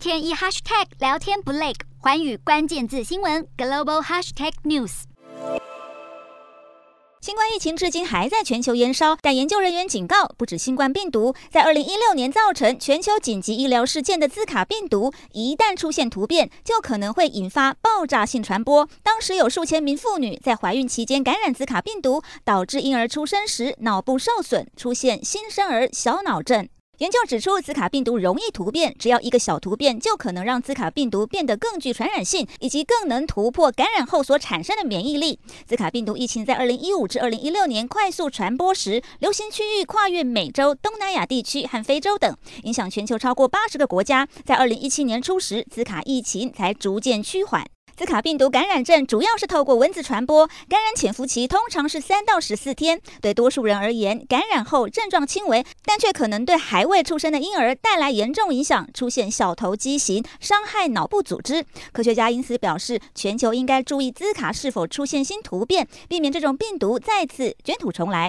天一 hashtag 聊天不累，寰宇关键字新闻 global hashtag news。新冠疫情至今还在全球延烧，但研究人员警告，不止新冠病毒，在二零一六年造成全球紧急医疗事件的兹卡病毒，一旦出现突变，就可能会引发爆炸性传播。当时有数千名妇女在怀孕期间感染兹卡病毒，导致婴儿出生时脑部受损，出现新生儿小脑症。研究指出，兹卡病毒容易突变，只要一个小突变就可能让兹卡病毒变得更具传染性，以及更能突破感染后所产生的免疫力。兹卡病毒疫情在二零一五至二零一六年快速传播时，流行区域跨越美洲、东南亚地区和非洲等，影响全球超过八十个国家。在二零一七年初时，兹卡疫情才逐渐趋缓。兹卡病毒感染症主要是透过蚊子传播，感染潜伏期通常是三到十四天。对多数人而言，感染后症状轻微，但却可能对还未出生的婴儿带来严重影响，出现小头畸形，伤害脑部组织。科学家因此表示，全球应该注意兹卡是否出现新突变，避免这种病毒再次卷土重来。